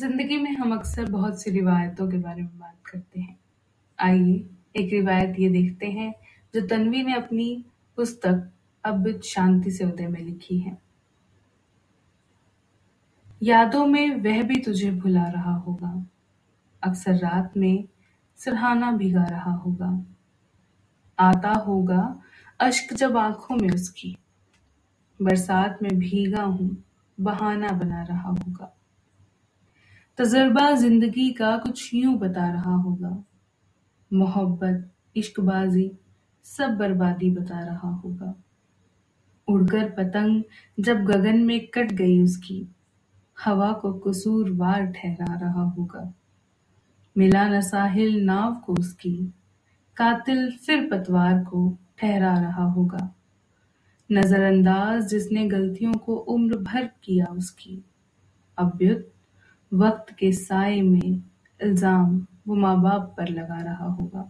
ज़िंदगी में हम अक्सर बहुत सी रिवायतों के बारे में बात करते हैं। आइए एक रिवायत ये देखते हैं, जो तन्वी ने अपनी पुस्तक अब शांति से उदय में लिखी है। यादों में वह भी तुझे भुला रहा होगा। अक्सर रात में सिरहाना भिगा रहा होगा। आता होगा अश्क जब आँखों में उसकी। बरसात में भीगा हूँ, बहाना बना रहा होगा। तजर्बा ज़िंदगी का कुछ यूँ बता रहा होगा। मोहब्बत, इश्कबाजी, सब बर्बादी बता रहा होगा। उड़कर पतंग जब गगन में कट गई उसकी, हवा को कसूरवार ठहरा रहा होगा। मिला न साहिल नाव को उसकी, कातिल फिर पतवार को ठहरा रहा होगा। नजरअंदाज जिसने गलतियों को उम्र भर किया उसकी, अभ्युत वक्त के साय में इल्ज़ाम वो माँ बाप पर लगा रहा होगा।